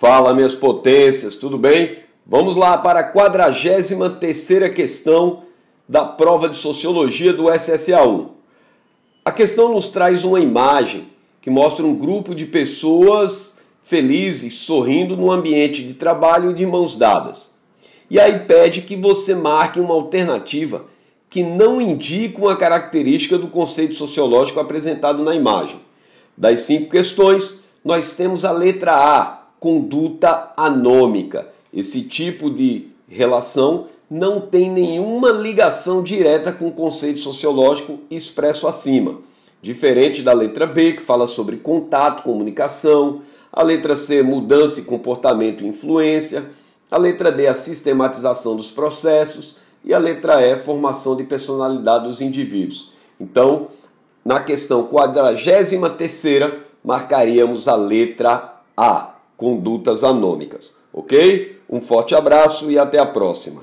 Fala, minhas potências, tudo bem? Vamos lá para a 43 questão da prova de Sociologia do SSA1. A questão nos traz uma imagem que mostra um grupo de pessoas felizes, sorrindo no ambiente de trabalho de mãos dadas. E aí pede que você marque uma alternativa que não indica uma característica do conceito sociológico apresentado na imagem. Das cinco questões, nós temos a letra A, conduta anômica. Esse tipo de relação não tem nenhuma ligação direta com o conceito sociológico expresso acima. Diferente da letra B, que fala sobre contato, comunicação, a letra C, mudança e comportamento e influência, a letra D, a sistematização dos processos e a letra E, formação de personalidade dos indivíduos. Então, na questão 43 marcaríamos a letra A condutas anômicas, ok? Um forte abraço e até a próxima.